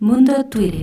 Mundo Twitter.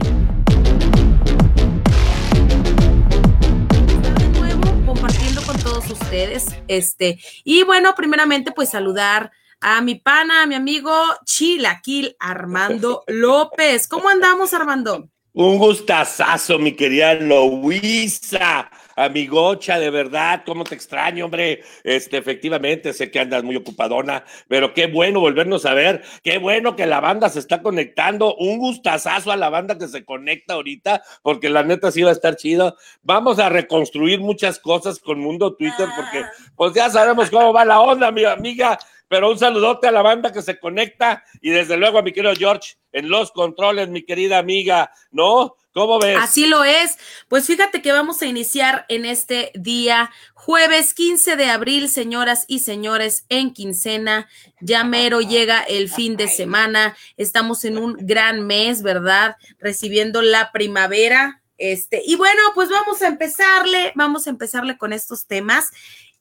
de nuevo compartiendo con todos ustedes. Este, y bueno, primeramente, pues saludar a mi pana, a mi amigo Chilaquil Armando López. ¿Cómo andamos, Armando? Un gustazazo, mi querida Luisa, amigocha, de verdad, cómo te extraño, hombre. Este, efectivamente, sé que andas muy ocupadona, pero qué bueno volvernos a ver, qué bueno que la banda se está conectando. Un gustazazo a la banda que se conecta ahorita, porque la neta sí va a estar chido. Vamos a reconstruir muchas cosas con Mundo Twitter, porque pues ya sabemos cómo va la onda, mi amiga. Pero un saludote a la banda que se conecta y desde luego a mi querido George en los controles, mi querida amiga, ¿no? ¿Cómo ves? Así lo es. Pues fíjate que vamos a iniciar en este día, jueves 15 de abril, señoras y señores, en quincena. Ya mero llega el fin de semana. Estamos en un gran mes, ¿verdad? Recibiendo la primavera. Este, y bueno, pues vamos a empezarle, vamos a empezarle con estos temas.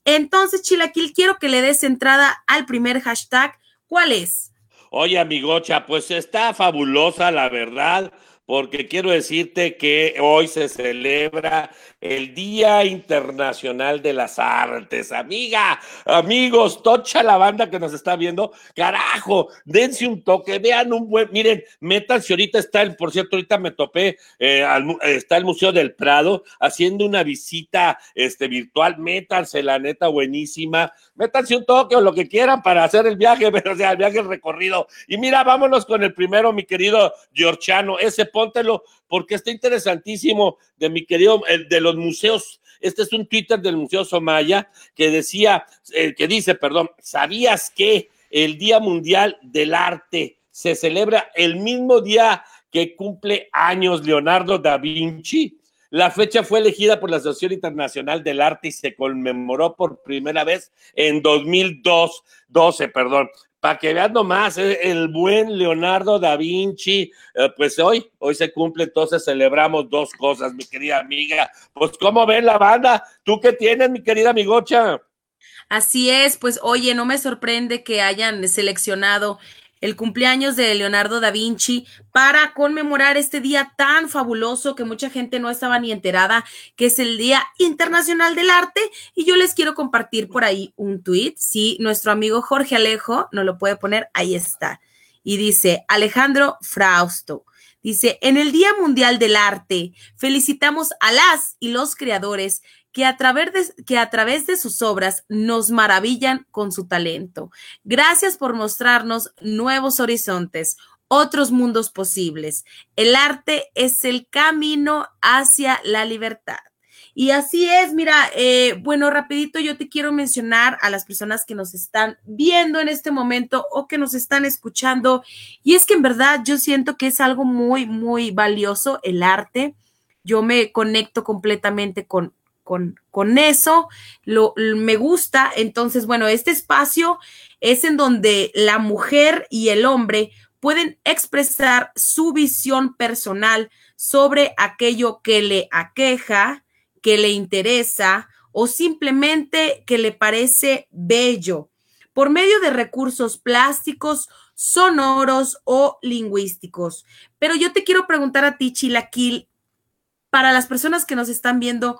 Entonces, Chilaquil, quiero que le des entrada al primer hashtag. ¿Cuál es? Oye, amigocha, pues está fabulosa, la verdad, porque quiero decirte que hoy se celebra el Día Internacional de las Artes. Amiga, amigos, tocha la banda que nos está viendo. Carajo, dense un toque, vean un buen, miren, métanse ahorita está el, por cierto, ahorita me topé, eh, al, está el Museo del Prado haciendo una visita este, virtual, métanse, la neta, buenísima. Métanse un toque o lo que quieran para hacer el viaje, pero o sea, el viaje recorrido. Y mira, vámonos con el primero, mi querido Giorgiano, ese póntelo, porque está interesantísimo de mi querido, el de los museos. Este es un Twitter del Museo Somaya que decía, eh, que dice, perdón, ¿sabías que el Día Mundial del Arte se celebra el mismo día que cumple años Leonardo da Vinci? La fecha fue elegida por la Asociación Internacional del Arte y se conmemoró por primera vez en 2002, 12, perdón. Para que vean nomás, eh, el buen Leonardo da Vinci, eh, pues hoy, hoy se cumple, entonces celebramos dos cosas, mi querida amiga. Pues, ¿cómo ven la banda? ¿Tú qué tienes, mi querida amigocha? Así es, pues oye, no me sorprende que hayan seleccionado el cumpleaños de Leonardo da Vinci para conmemorar este día tan fabuloso que mucha gente no estaba ni enterada, que es el Día Internacional del Arte. Y yo les quiero compartir por ahí un tweet. Si nuestro amigo Jorge Alejo no lo puede poner, ahí está. Y dice Alejandro Frausto. Dice, en el Día Mundial del Arte, felicitamos a las y los creadores que a, través de, que a través de sus obras nos maravillan con su talento. Gracias por mostrarnos nuevos horizontes, otros mundos posibles. El arte es el camino hacia la libertad. Y así es, mira, eh, bueno, rapidito yo te quiero mencionar a las personas que nos están viendo en este momento o que nos están escuchando. Y es que en verdad yo siento que es algo muy, muy valioso el arte. Yo me conecto completamente con, con, con eso, lo, me gusta. Entonces, bueno, este espacio es en donde la mujer y el hombre pueden expresar su visión personal sobre aquello que le aqueja, que le interesa o simplemente que le parece bello por medio de recursos plásticos, sonoros o lingüísticos. Pero yo te quiero preguntar a ti, Chilaquil, para las personas que nos están viendo,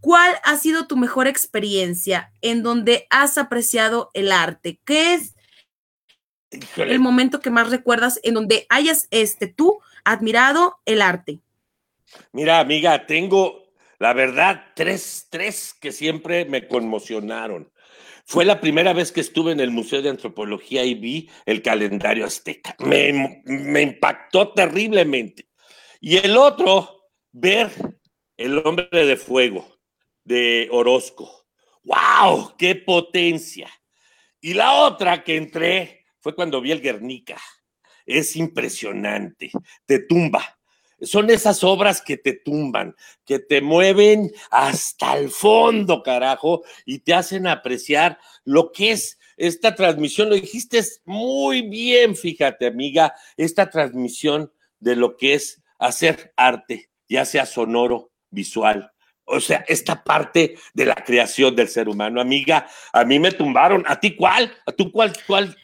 ¿Cuál ha sido tu mejor experiencia en donde has apreciado el arte? ¿Qué es Híjole. el momento que más recuerdas en donde hayas este, tú admirado el arte? Mira, amiga, tengo, la verdad, tres, tres que siempre me conmocionaron. Fue la primera vez que estuve en el Museo de Antropología y vi el calendario azteca. Me, me impactó terriblemente. Y el otro, ver el hombre de fuego de Orozco. ¡Wow! ¡Qué potencia! Y la otra que entré fue cuando vi el Guernica. Es impresionante, te tumba. Son esas obras que te tumban, que te mueven hasta el fondo, carajo, y te hacen apreciar lo que es esta transmisión. Lo dijiste muy bien, fíjate, amiga, esta transmisión de lo que es hacer arte, ya sea sonoro, visual, o sea, esta parte de la creación del ser humano, amiga, a mí me tumbaron. ¿A ti cuál? ¿A tú cuál? cuál?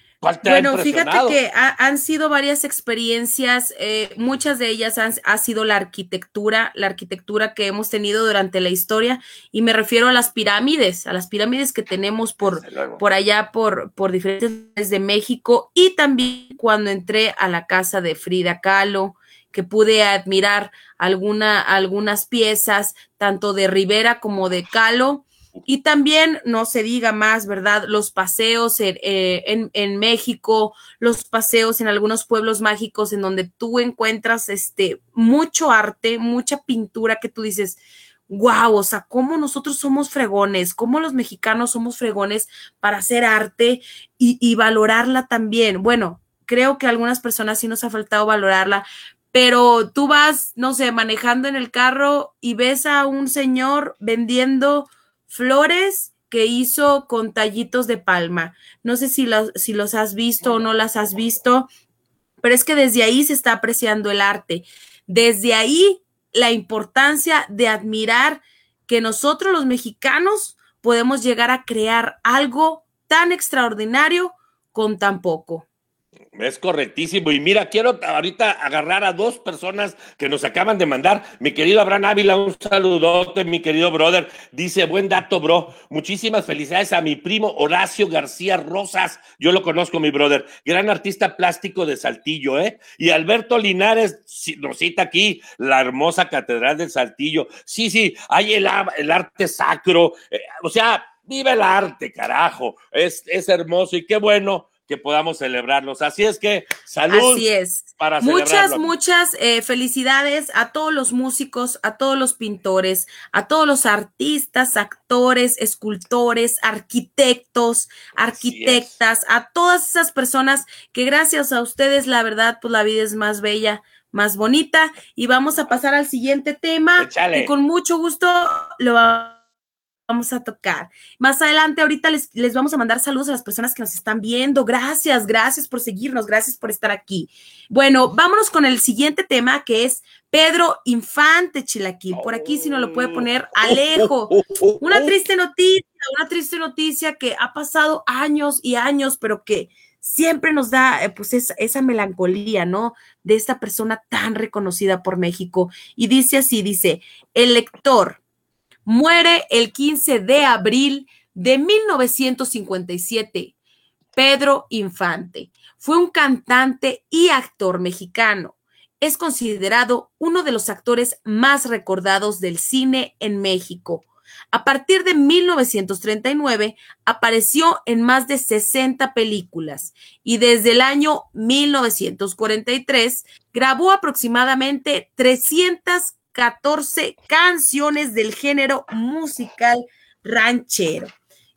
bueno, fíjate que han sido varias experiencias, eh, muchas de ellas han, ha sido la arquitectura, la arquitectura que hemos tenido durante la historia, y me refiero a las pirámides, a las pirámides que tenemos por, por allá, por, por diferentes de México, y también cuando entré a la casa de Frida Kahlo, que pude admirar alguna, algunas piezas, tanto de Rivera como de Kahlo, y también, no se diga más, ¿verdad? Los paseos eh, en, en, México, los paseos en algunos pueblos mágicos en donde tú encuentras este, mucho arte, mucha pintura que tú dices, wow, o sea, cómo nosotros somos fregones, cómo los mexicanos somos fregones para hacer arte y, y valorarla también. Bueno, creo que a algunas personas sí nos ha faltado valorarla, pero tú vas, no sé, manejando en el carro y ves a un señor vendiendo flores que hizo con tallitos de palma. No sé si los, si los has visto o no las has visto, pero es que desde ahí se está apreciando el arte. Desde ahí la importancia de admirar que nosotros los mexicanos podemos llegar a crear algo tan extraordinario con tan poco. Es correctísimo. Y mira, quiero ahorita agarrar a dos personas que nos acaban de mandar. Mi querido Abraham Ávila, un saludote, mi querido brother. Dice, buen dato, bro. Muchísimas felicidades a mi primo Horacio García Rosas. Yo lo conozco, mi brother. Gran artista plástico de Saltillo, ¿eh? Y Alberto Linares nos cita aquí la hermosa Catedral del Saltillo. Sí, sí, hay el, el arte sacro. Eh, o sea, vive el arte, carajo. Es, es hermoso y qué bueno que podamos celebrarlos. Así es que salud. Así es. Para muchas, muchas eh, felicidades a todos los músicos, a todos los pintores, a todos los artistas, actores, escultores, arquitectos, arquitectas, a todas esas personas que gracias a ustedes, la verdad, pues la vida es más bella más bonita y vamos a pasar al siguiente tema que con mucho gusto lo vamos vamos a tocar. Más adelante, ahorita les, les, vamos a mandar saludos a las personas que nos están viendo. Gracias, gracias por seguirnos, gracias por estar aquí. Bueno, vámonos con el siguiente tema que es Pedro Infante Chilaquil. Por aquí, si no lo puede poner Alejo. Una triste noticia, una triste noticia que ha pasado años y años, pero que siempre nos da eh, pues esa, esa melancolía, ¿no? De esta persona tan reconocida por México. Y dice así, dice, el lector Muere el 15 de abril de 1957. Pedro Infante fue un cantante y actor mexicano. Es considerado uno de los actores más recordados del cine en México. A partir de 1939 apareció en más de 60 películas y desde el año 1943 grabó aproximadamente 300 14 canciones del género musical ranchero.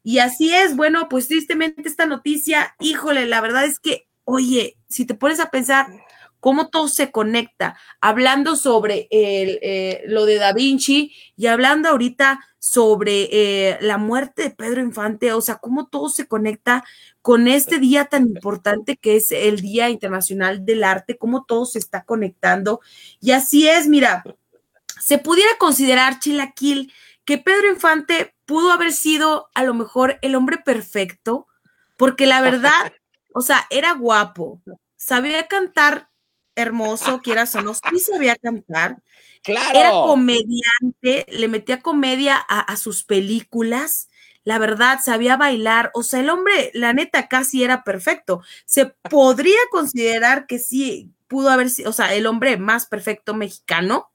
Y así es, bueno, pues tristemente esta noticia, híjole, la verdad es que, oye, si te pones a pensar cómo todo se conecta, hablando sobre el, eh, lo de Da Vinci y hablando ahorita sobre eh, la muerte de Pedro Infante, o sea, cómo todo se conecta con este día tan importante que es el Día Internacional del Arte, cómo todo se está conectando. Y así es, mira, se pudiera considerar, Chilaquil, que Pedro Infante pudo haber sido a lo mejor el hombre perfecto, porque la verdad, o sea, era guapo, sabía cantar hermoso, quieras o no, sí sabía cantar. Claro. Era comediante, le metía comedia a, a, sus películas. La verdad, sabía bailar. O sea, el hombre, la neta, casi era perfecto. Se podría considerar que sí pudo haber sido, o sea, el hombre más perfecto mexicano.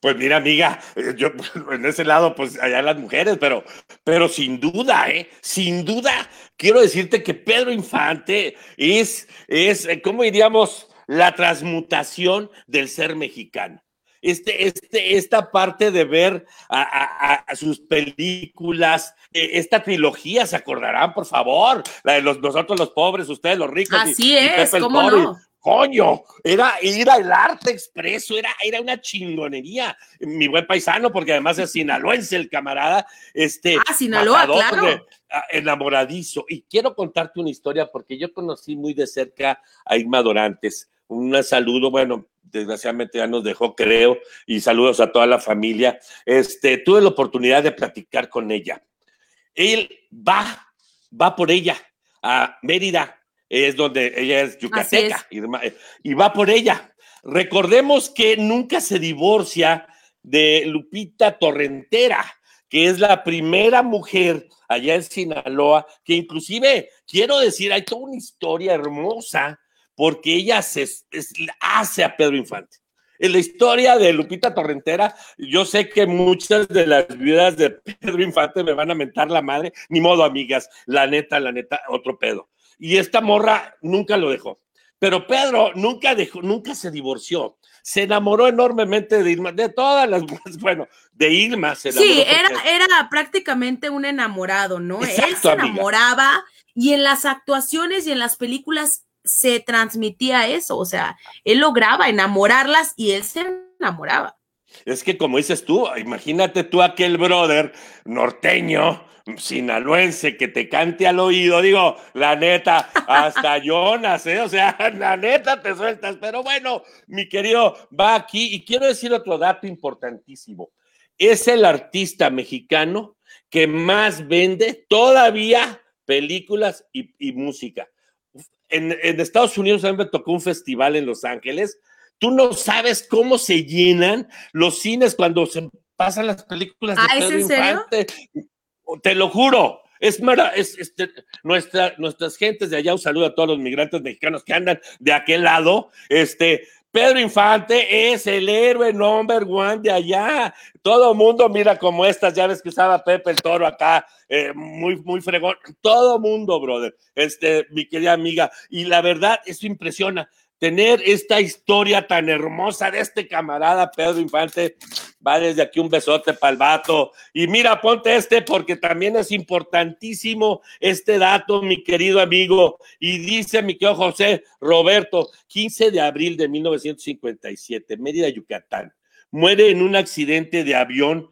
Pues mira, amiga, eh, yo en ese lado, pues allá las mujeres, pero, pero sin duda, ¿eh? Sin duda, quiero decirte que Pedro Infante es, es, eh, ¿cómo diríamos? La transmutación del ser mexicano. Este, este, esta parte de ver a, sus películas, eh, esta trilogía, ¿se acordarán, por favor? La de los, nosotros los pobres, ustedes los ricos. Así es, ¿cómo no? Coño, era ir al arte expreso, era, era una chingonería. Mi buen paisano, porque además es sinaloense el camarada. Este, ah, Sinaloa, claro. Ah, enamoradizo. Y quiero contarte una historia porque yo conocí muy de cerca a Irma Dorantes. Un saludo, bueno, desgraciadamente ya nos dejó, creo, y saludos a toda la familia. Este, tuve la oportunidad de platicar con ella. Él va, va por ella a Mérida es donde ella es yucateca y va por ella. Recordemos que nunca se divorcia de Lupita Torrentera, que es la primera mujer allá en Sinaloa, que inclusive, quiero decir, hay toda una historia hermosa porque ella se hace a Pedro Infante. En la historia de Lupita Torrentera, yo sé que muchas de las viudas de Pedro Infante me van a mentar la madre, ni modo, amigas, la neta, la neta, otro pedo. Y esta morra nunca lo dejó. Pero Pedro nunca dejó, nunca se divorció. Se enamoró enormemente de Irma, de todas las, bueno, de Irma se enamoró. Sí, era, era prácticamente un enamorado, ¿no? Él se enamoraba y en las actuaciones y en las películas se transmitía eso, o sea, él lograba enamorarlas y él se enamoraba. Es que como dices tú, imagínate tú aquel brother norteño sinaloense que te cante al oído, digo, la neta, hasta Jonas, ¿eh? O sea, la neta te sueltas, pero bueno, mi querido, va aquí y quiero decir otro dato importantísimo. Es el artista mexicano que más vende todavía películas y, música. En, Estados Unidos a mí me tocó un festival en Los Ángeles. Tú no sabes cómo se llenan los cines cuando se pasan las películas de ¿Ah, Pedro Infante. Te lo juro. Es, es nuestra, nuestras gentes de allá, un saludo a todos los migrantes mexicanos que andan de aquel lado. Este, Pedro Infante es el héroe number one de allá. Todo mundo mira como estas llaves que usaba Pepe el Toro acá, eh, muy, muy fregón. Todo mundo, brother. Este, mi querida amiga. Y la verdad, eso impresiona tener esta historia tan hermosa de este camarada Pedro Infante. Va desde aquí un besote para el vato. Y mira, ponte este porque también es importantísimo este dato, mi querido amigo. Y dice mi querido José Roberto, 15 de abril de 1957, Mérida, Yucatán. Muere en un accidente de avión.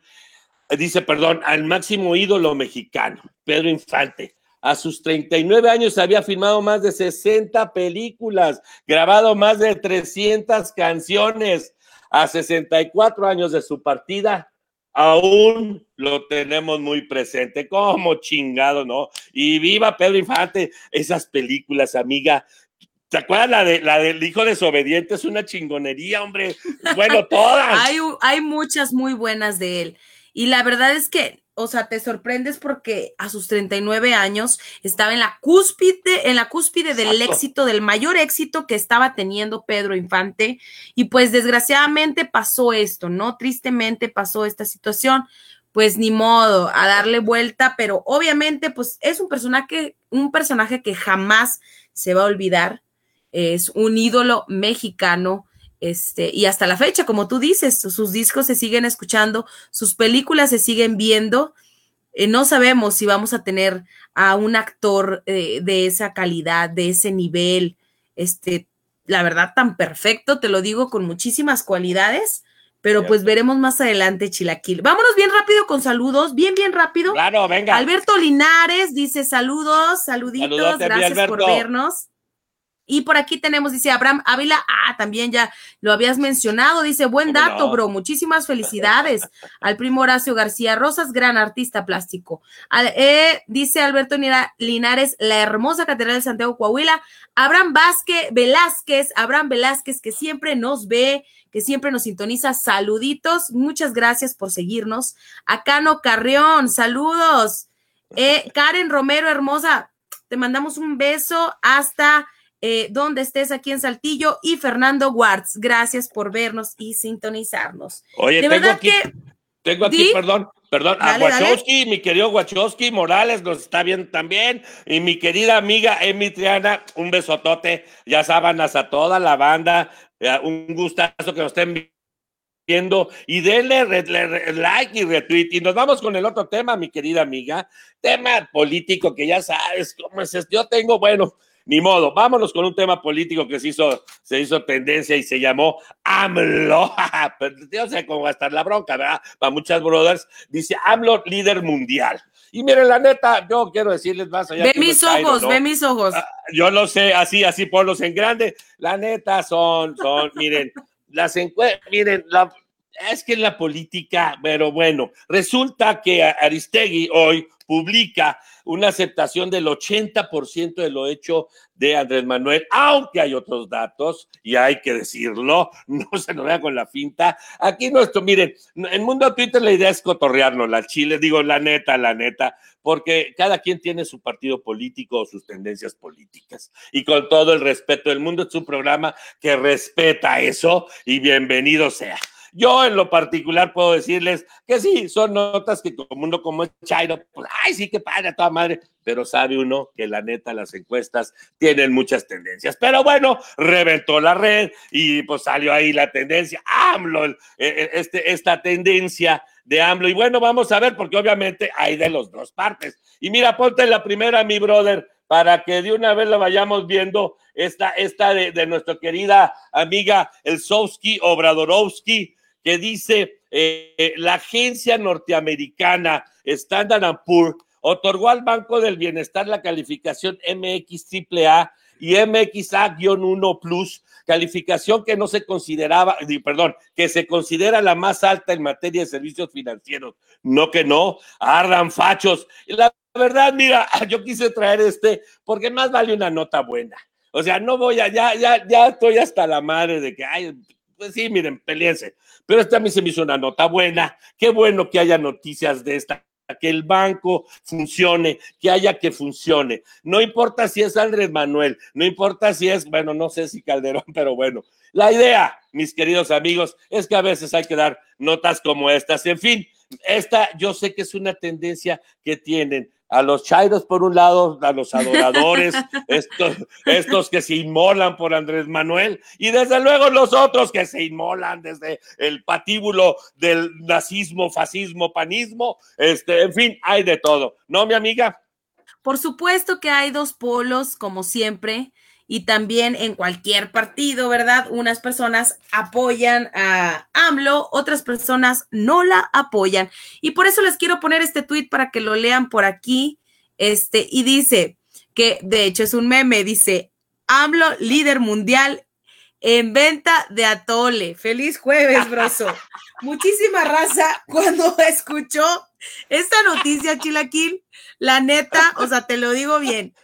Dice, perdón, al máximo ídolo mexicano, Pedro Infante a sus 39 años había filmado más de 60 películas, grabado más de 300 canciones. A 64 años de su partida, aún lo tenemos muy presente. Como chingado, ¿no? Y viva Pedro Infante, esas películas, amiga. ¿Te acuerdas la, de, la del hijo desobediente? Es una chingonería, hombre. Bueno, todas. hay, hay muchas muy buenas de él. Y la verdad es que o sea, te sorprendes porque a sus 39 años estaba en la cúspide, en la cúspide del éxito, del mayor éxito que estaba teniendo Pedro Infante. Y pues desgraciadamente pasó esto, ¿no? Tristemente pasó esta situación. Pues ni modo, a darle vuelta, pero obviamente, pues es un personaje, un personaje que jamás se va a olvidar. Es un ídolo mexicano este, y hasta la fecha, como tú dices, sus discos se siguen escuchando, sus películas se siguen viendo. Eh, no sabemos si vamos a tener a un actor eh, de esa calidad, de ese nivel, este, la verdad, tan perfecto, te lo digo con muchísimas cualidades, pero pues veremos más adelante, Chilaquil. Vámonos bien rápido con saludos, bien, bien rápido. Claro, venga. Alberto Linares dice saludos, saluditos, gracias por vernos. Y por aquí tenemos, dice Abraham Ávila, ah, también ya lo habías mencionado, dice, buen dato, bro, muchísimas felicidades al primo Horacio García Rosas, gran artista plástico. Eh, dice Alberto Linares, la hermosa Catedral de Santiago Coahuila, Abraham Vázquez, Velázquez, Abraham Velázquez, que siempre nos ve, que siempre nos sintoniza, saluditos, muchas gracias por seguirnos. Acano Carrión, saludos. Eh, Karen Romero, hermosa, te mandamos un beso hasta eh, donde estés aquí en Saltillo, y Fernando Wartz. Gracias por vernos y sintonizarnos. Oye, tengo aquí, tengo aquí, perdón, perdón, a Wachowski, mi querido Wachowski Morales nos está viendo también, y mi querida amiga Emi Triana, un besotote, ya sábanas a toda la banda, eh, un gustazo que nos estén viendo y denle like y retweet. Y nos vamos con el otro tema, mi querida amiga, tema político que ya sabes cómo es. Yo tengo, bueno, ni modo, vámonos con un tema político que se hizo, se hizo tendencia y se llamó AMLO. Yo sé cómo va a estar la bronca, ¿verdad? Para muchas brothers, dice AMLO líder mundial. Y miren, la neta, yo quiero decirles más allá. Ve mis ojos, ve mis ojos. Ah, yo lo sé, así, así, ponlos en grande. La neta son, son, miren, las encuestas, miren, es que en la política, pero bueno, resulta que Aristegui hoy publica una aceptación del 80% de lo hecho de Andrés Manuel, aunque hay otros datos, y hay que decirlo, no se nos vea con la finta. Aquí nuestro, miren, en Mundo Twitter la idea es cotorrearnos la Chile, digo la neta, la neta, porque cada quien tiene su partido político o sus tendencias políticas. Y con todo el respeto del mundo, es un programa que respeta eso y bienvenido sea. Yo en lo particular puedo decirles que sí, son notas que como uno como es Chairo, pues, ay, sí que padre a toda madre, pero sabe uno que la neta las encuestas tienen muchas tendencias. Pero bueno, reventó la red y pues salió ahí la tendencia, AMLO, e, e, este, esta tendencia de AMLO. Y bueno, vamos a ver, porque obviamente hay de los dos partes. Y mira, ponte la primera, mi brother, para que de una vez la vayamos viendo, esta, esta de, de nuestra querida amiga El Sowski Obradorowski, que dice eh, la agencia norteamericana Standard Poor's otorgó al Banco del Bienestar la calificación MXAA y MXA-1 Plus, calificación que no se consideraba, perdón, que se considera la más alta en materia de servicios financieros. No que no, arran fachos. La verdad, mira, yo quise traer este porque más vale una nota buena. O sea, no voy a, ya, ya, ya estoy hasta la madre de que, ay, pues sí, miren, peleense. Pero esta a mí se me hizo una nota buena. Qué bueno que haya noticias de esta que el banco funcione, que haya que funcione. No importa si es Andrés Manuel, no importa si es, bueno, no sé si Calderón, pero bueno, la idea, mis queridos amigos, es que a veces hay que dar notas como estas. En fin, esta yo sé que es una tendencia que tienen a los chairos por un lado, a los adoradores, estos, estos que se inmolan por Andrés Manuel, y desde luego los otros que se inmolan desde el patíbulo del nazismo, fascismo, panismo, este, en fin, hay de todo, ¿no, mi amiga? Por supuesto que hay dos polos, como siempre, y también en cualquier partido, ¿verdad? Unas personas apoyan a AMLO, otras personas no la apoyan. Y por eso les quiero poner este tweet para que lo lean por aquí. Este, y dice que de hecho es un meme, dice AMLO, líder mundial en venta de atole. Feliz jueves, broso. Muchísima raza cuando escuchó esta noticia, Chilaquil, la neta, o sea, te lo digo bien,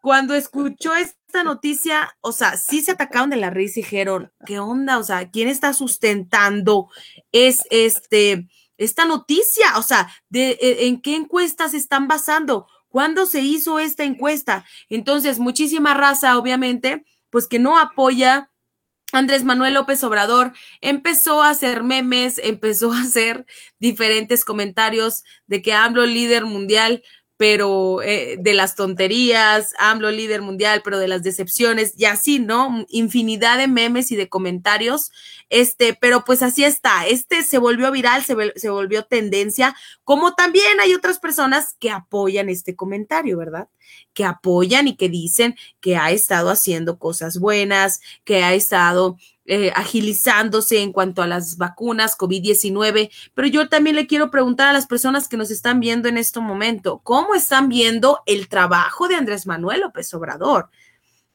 cuando escuchó esta noticia, o sea, sí se atacaron de la risa y dijeron, ¿qué onda? O sea, ¿quién está sustentando es este esta noticia? O sea, de, e, ¿en qué encuestas están basando? ¿Cuándo se hizo esta encuesta? Entonces, muchísima raza, obviamente, pues que no apoya Andrés Manuel López Obrador empezó a hacer memes, empezó a hacer diferentes comentarios de que hablo líder mundial, pero eh, de las tonterías, AMLO líder mundial, pero de las decepciones y así, ¿no? Infinidad de memes y de comentarios, este, pero pues así está, este se volvió viral, se, se volvió tendencia, como también hay otras personas que apoyan este comentario, ¿verdad? Que apoyan y que dicen que ha estado haciendo cosas buenas, que ha estado eh, agilizándose en cuanto a las vacunas COVID-19, pero yo también le quiero preguntar a las personas que nos están viendo en este momento, ¿cómo están viendo el trabajo de Andrés Manuel López Obrador?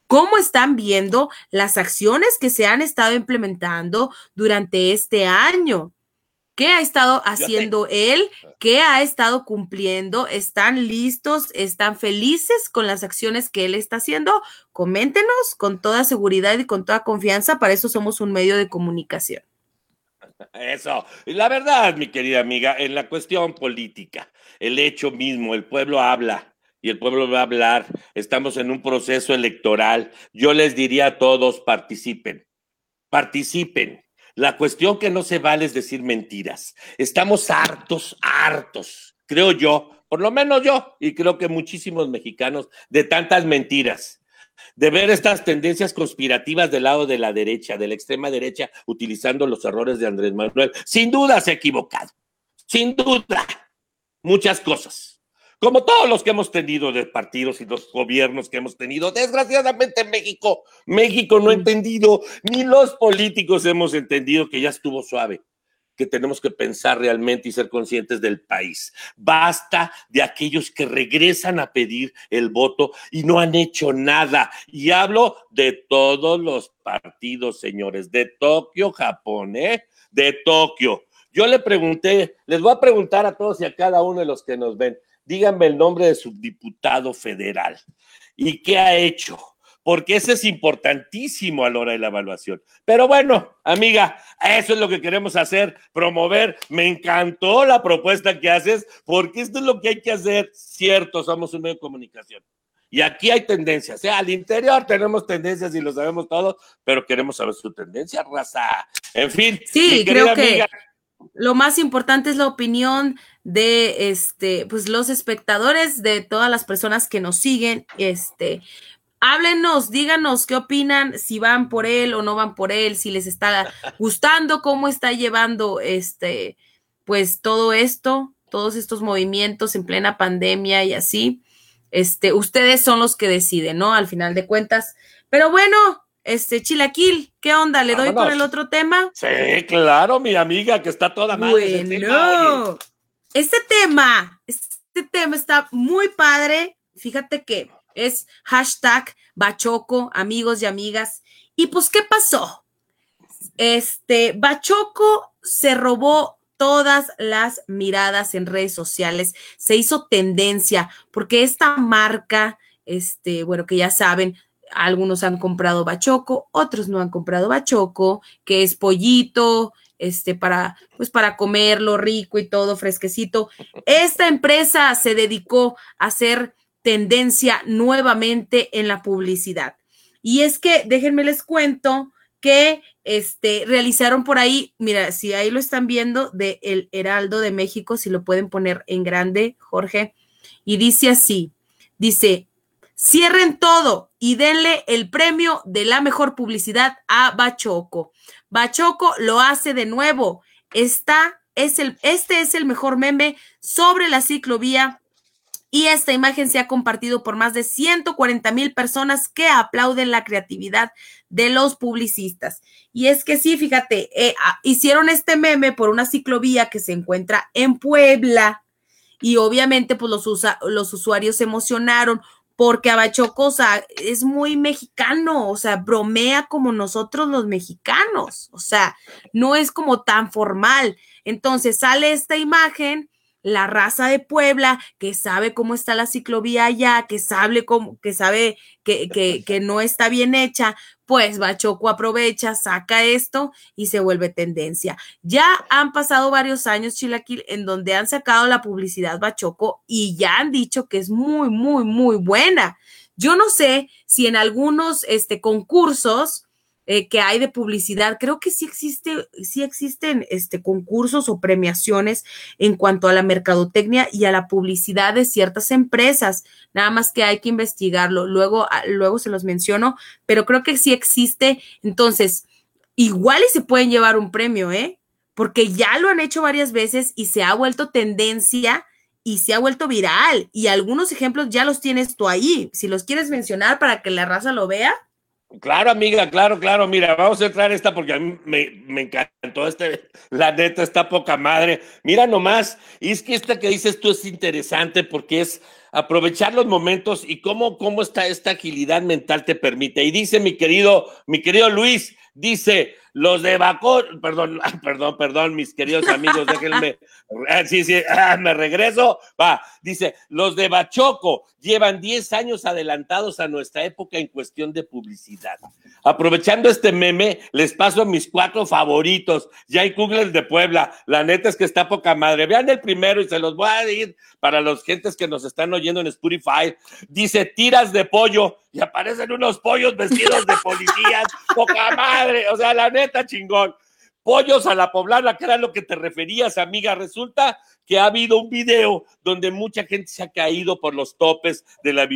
¿Cómo están viendo las acciones que se han estado implementando durante este año? ¿Qué ha estado haciendo él? ¿Qué ha estado cumpliendo? ¿Están listos? ¿Están felices con las acciones que él está haciendo? Coméntenos con toda seguridad y con toda confianza. Para eso somos un medio de comunicación. Eso. Y la verdad, mi querida amiga, en la cuestión política, el hecho mismo, el pueblo habla y el pueblo va a hablar. Estamos en un proceso electoral. Yo les diría a todos, participen, participen la cuestión que no se vale es decir mentiras. Estamos hartos, hartos, creo yo, por lo menos yo, y creo que muchísimos mexicanos, de tantas mentiras, de ver estas tendencias conspirativas del lado de la derecha, de la extrema derecha, utilizando los errores de Andrés Manuel. Sin duda se ha equivocado, sin duda, muchas cosas como todos los que hemos tenido de partidos y los gobiernos que hemos tenido. Desgraciadamente México, México no ha entendido, ni los políticos hemos entendido que ya estuvo suave que tenemos que pensar realmente y ser conscientes del país. Basta de aquellos que regresan a pedir el voto y no han hecho nada. Y hablo de todos los partidos, señores, de Tokio, Japón, ¿eh? De Tokio. Yo le pregunté, les voy a preguntar a todos y a cada uno de los que nos ven, díganme el nombre de su diputado federal y qué ha hecho porque ese es importantísimo a la hora de la evaluación. Pero bueno, amiga, eso es lo que queremos hacer, promover. Me encantó la propuesta que haces, porque esto es lo que hay que hacer. Cierto, somos un medio de comunicación. Y aquí hay tendencias. O sea, al interior tenemos tendencias y lo sabemos todo, pero queremos saber su tendencia, raza. En fin. Sí, creo que lo más importante es la opinión de este, pues los espectadores, de todas las personas que nos siguen. Este, háblenos, díganos qué opinan, si van por él o no van por él, si les está gustando, cómo está llevando este, pues todo esto, todos estos movimientos en plena pandemia y así. Este, ustedes son los que deciden, ¿no? Al final de cuentas. Pero bueno, este, Chilaquil, ¿qué onda? ¿Le doy por el otro tema? Sí, claro, mi amiga, que está toda mal. Bueno, este tema, este tema está muy padre. Fíjate que es hashtag Bachoco, amigos y amigas. Y pues, ¿qué pasó? Este, Bachoco se robó todas las miradas en redes sociales, se hizo tendencia porque esta marca, este, bueno, que ya saben, algunos han comprado bachoco, otros no han comprado bachoco, que es pollito, este, para, pues para comerlo rico y todo fresquecito. Esta empresa se dedicó a hacer tendencia nuevamente en la publicidad. Y es que, déjenme les cuento que este, realizaron por ahí, mira, si ahí lo están viendo, de El Heraldo de México, si lo pueden poner en grande, Jorge, y dice así, dice, cierren todo y denle el premio de la mejor publicidad a Bachoco. Bachoco lo hace de nuevo. Está, es el, este es el mejor meme sobre la ciclovía y esta imagen se ha compartido por más de 140 mil personas que aplauden la creatividad de los publicistas. Y es que sí, fíjate, eh, hicieron este meme por una ciclovía que se encuentra en Puebla y obviamente pues los, los usuarios se emocionaron porque Abachoco, es muy mexicano, o sea, bromea como nosotros los mexicanos, o sea, no es como tan formal. Entonces sale esta imagen la raza de Puebla, que sabe cómo está la ciclovía allá, que sabe, cómo, que, sabe que, que, que no está bien hecha, pues Bachoco aprovecha, saca esto y se vuelve tendencia. Ya han pasado varios años, Chilaquil, en donde han sacado la publicidad Bachoco y ya han dicho que es muy, muy, muy buena. Yo no sé si en algunos este, concursos eh, que hay de publicidad. Creo que sí existe, sí existen este, concursos o premiaciones en cuanto a la mercadotecnia y a la publicidad de ciertas empresas. Nada más que hay que investigarlo. Luego, ah, luego se los menciono, pero creo que sí existe. Entonces, igual y se pueden llevar un premio, ¿eh? Porque ya lo han hecho varias veces y se ha vuelto tendencia y se ha vuelto viral. Y algunos ejemplos ya los tienes tú ahí. Si los quieres mencionar para que la raza lo vea. Claro, amiga, claro, claro. Mira, vamos a entrar esta porque a mí me, encantó este, la neta, está poca madre. Mira nomás, y es que esta que dices tú es interesante porque es aprovechar los momentos y cómo, cómo está esta agilidad mental te permite. Y dice mi querido, mi querido Luis, dice, los de Bacó, perdón, perdón, perdón, mis queridos amigos, déjenme, ah, sí, sí, ah, me regreso, va, dice, los de Bachoco llevan 10 años adelantados a nuestra época en cuestión de publicidad. Aprovechando este meme, les paso a mis cuatro favoritos, Jay Kugler de Puebla, la neta es que está poca madre, vean el primero y se los voy a decir para los gentes que nos están oyendo en Spotify, dice, tiras de pollo, y aparecen unos pollos vestidos de policías, poca madre, o sea, la neta, neta chingón. Pollos a la poblana, que era lo que te referías, amiga. Resulta que ha habido un video donde mucha gente se ha caído por los topes de la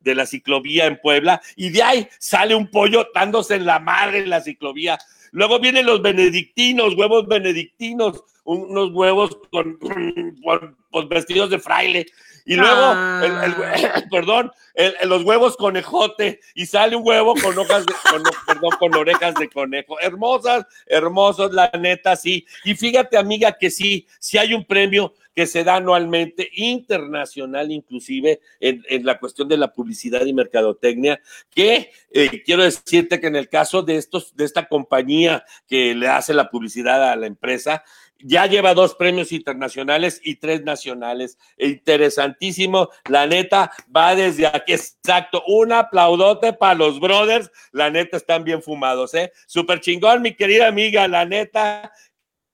de la ciclovía en Puebla, y de ahí sale un pollo dándose en la madre en la ciclovía. Luego vienen los benedictinos, huevos benedictinos, unos huevos con, con vestidos de fraile. Y luego, el, ah. perdón, los huevos conejote y sale un huevo con hojas de, perdón, con orejas de conejo. Hermosas, hermosos, la neta, sí. Y fíjate, amiga, que sí, sí hay un premio que se da anualmente, internacional inclusive, en, en la cuestión de la publicidad y mercadotecnia, que eh, quiero decirte que en el caso de estos, de esta compañía que le hace la publicidad a la empresa, ya lleva dos premios internacionales y tres nacionales. Interesantísimo, la neta, va desde aquí, exacto, un aplaudote para los brothers, la neta están bien fumados, ¿eh? Súper chingón, mi querida amiga, la neta,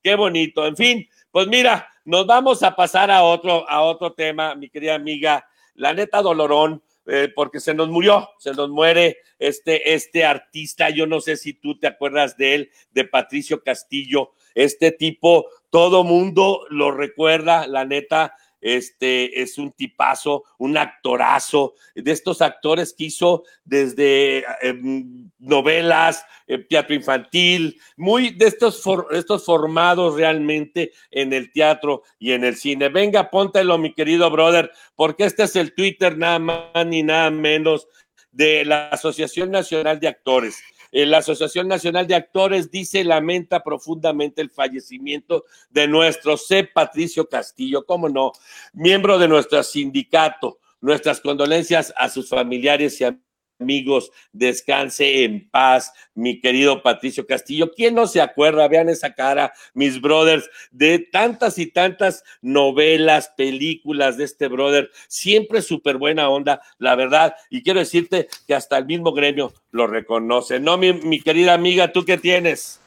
qué bonito. En fin, pues mira, nos vamos a pasar a otro, a otro tema, mi querida amiga, la neta dolorón. Eh, porque se nos murió, se nos muere este, este artista, yo no sé si tú te acuerdas de él, de Patricio Castillo, este tipo, todo mundo lo recuerda, la neta, este es un tipazo, un actorazo, de estos actores que hizo desde em, novelas, eh, teatro infantil, muy de estos, estos formados realmente en el teatro y en el cine. Venga, póntelo, mi querido brother, porque este es el Twitter nada más ni nada menos de la Asociación Nacional de Actores. Eh, la Asociación Nacional de Actores dice lamenta profundamente el fallecimiento de nuestro C. Patricio Castillo, cómo no, miembro de nuestro sindicato. Nuestras condolencias a sus familiares y amigos amigos, descanse en paz, mi querido Patricio Castillo. ¿Quién no se acuerda? Vean esa cara, mis brothers, de tantas y tantas novelas, películas de este brother, siempre súper buena onda, la verdad. Y quiero decirte que hasta el mismo gremio lo reconoce. ¿No, mi, mi querida amiga, tú qué tienes?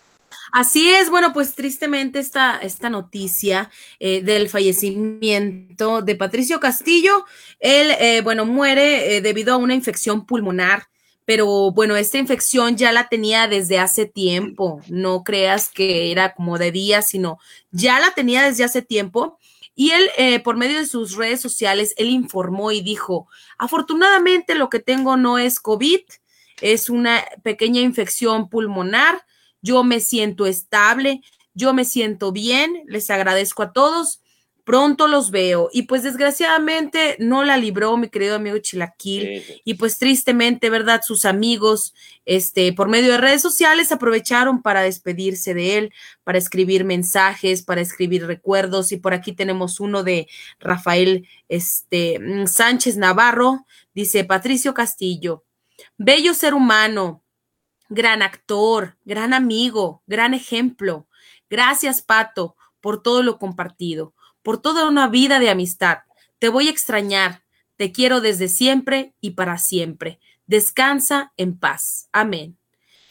Así es, bueno, pues tristemente esta, esta noticia eh, del fallecimiento de Patricio Castillo, él, eh, bueno, muere eh, debido a una infección pulmonar, pero bueno, esta infección ya la tenía desde hace tiempo, no creas que era como de días, sino ya la tenía desde hace tiempo. Y él, por medio de sus redes sociales, él informó y dijo, afortunadamente lo que tengo no es COVID, es una pequeña infección pulmonar yo me siento estable, yo me siento bien, les agradezco a todos, pronto los veo. Y pues desgraciadamente no la libró mi querido amigo Chilaquil y pues tristemente, ¿verdad? Sus amigos, este, por medio de redes sociales aprovecharon para despedirse de él, para escribir mensajes, para escribir recuerdos y por aquí tenemos uno de Rafael este, Sánchez Navarro, dice Patricio Castillo, bello ser humano, gran actor, gran amigo, gran ejemplo. Gracias, Pato, por todo lo compartido, por toda una vida de amistad. Te voy a extrañar. Te quiero desde siempre y para siempre. Descansa en paz. Amén.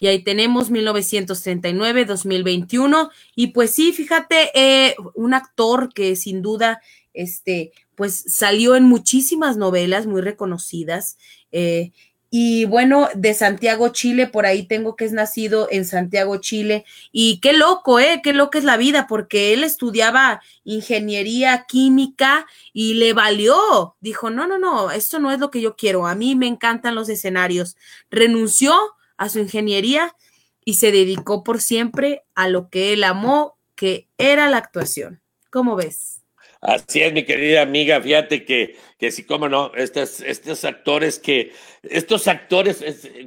Y ahí tenemos 1939-2021. Y pues sí, fíjate, eh, un actor que sin duda, este, pues salió en muchísimas novelas muy reconocidas. Eh, y bueno, de Santiago, Chile, por ahí tengo que es nacido en Santiago, Chile. Y qué loco, ¿eh? Qué loco es la vida, porque él estudiaba ingeniería química y le valió. Dijo, no, no, no, esto no es lo que yo quiero. A mí me encantan los escenarios. Renunció a su ingeniería y se dedicó por siempre a lo que él amó, que era la actuación. ¿Cómo ves? Así es, mi querida amiga, fíjate que, que sí, cómo no, estos, estos actores que, estos actores,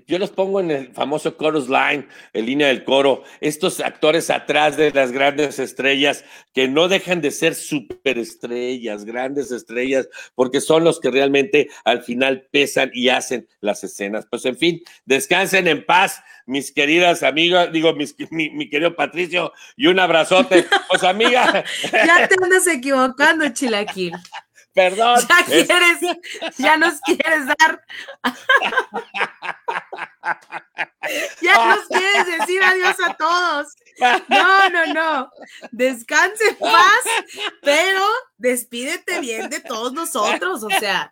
yo los pongo en el famoso chorus line, en línea del coro, estos actores atrás de las grandes estrellas que no dejan de ser superestrellas, grandes estrellas, porque son los que realmente al final pesan y hacen las escenas. Pues en fin, descansen en paz, mis queridas amigas, digo, mi, mi, querido Patricio, y un abrazote. Pues amiga. ya te andas equivocando, Chilaquil. Perdón. Ya quieres, ya nos quieres dar. ya nos quieres decir adiós a todos. No, no, no. Descanse en paz, pero despídete bien de todos nosotros. O sea,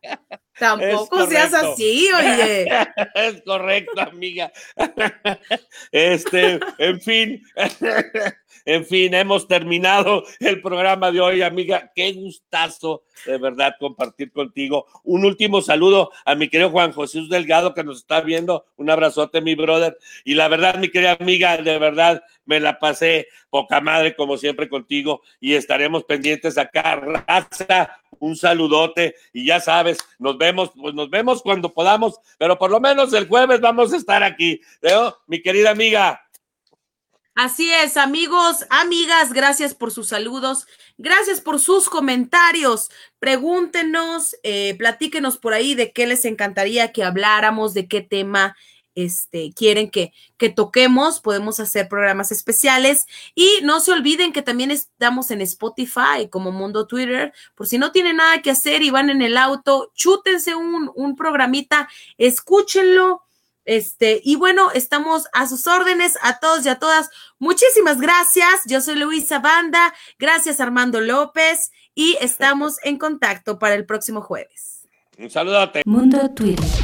tampoco seas así, oye. Es correcto, amiga. Este, en fin. En fin, hemos terminado el programa de hoy, amiga. Qué gustazo de verdad compartir contigo. Un último saludo a mi querido Juan José Delgado que nos está viendo. Un abrazote, mi brother. Y la verdad, mi querida amiga, de verdad me la pasé poca madre como siempre contigo y estaremos pendientes acá. Raza, un saludote y ya sabes, nos vemos, pues nos vemos cuando podamos, pero por lo menos el jueves vamos a estar aquí. ¿Veo? Mi querida amiga, Así es, amigos, amigas, gracias por sus saludos, gracias por sus comentarios. Pregúntenos, eh, platíquenos por ahí de qué les encantaría que habláramos, de qué tema este, quieren que, que toquemos, podemos hacer programas especiales. Y no se olviden que también estamos en Spotify como Mundo Twitter. Por si no tienen nada que hacer y van en el auto, chútense un, un programita, escúchenlo. Este, y bueno, estamos a sus órdenes, a todos y a todas. Muchísimas gracias. Yo soy Luisa Banda. Gracias, Armando López. Y estamos en contacto para el próximo jueves. Un saludote. Mundo Twitter.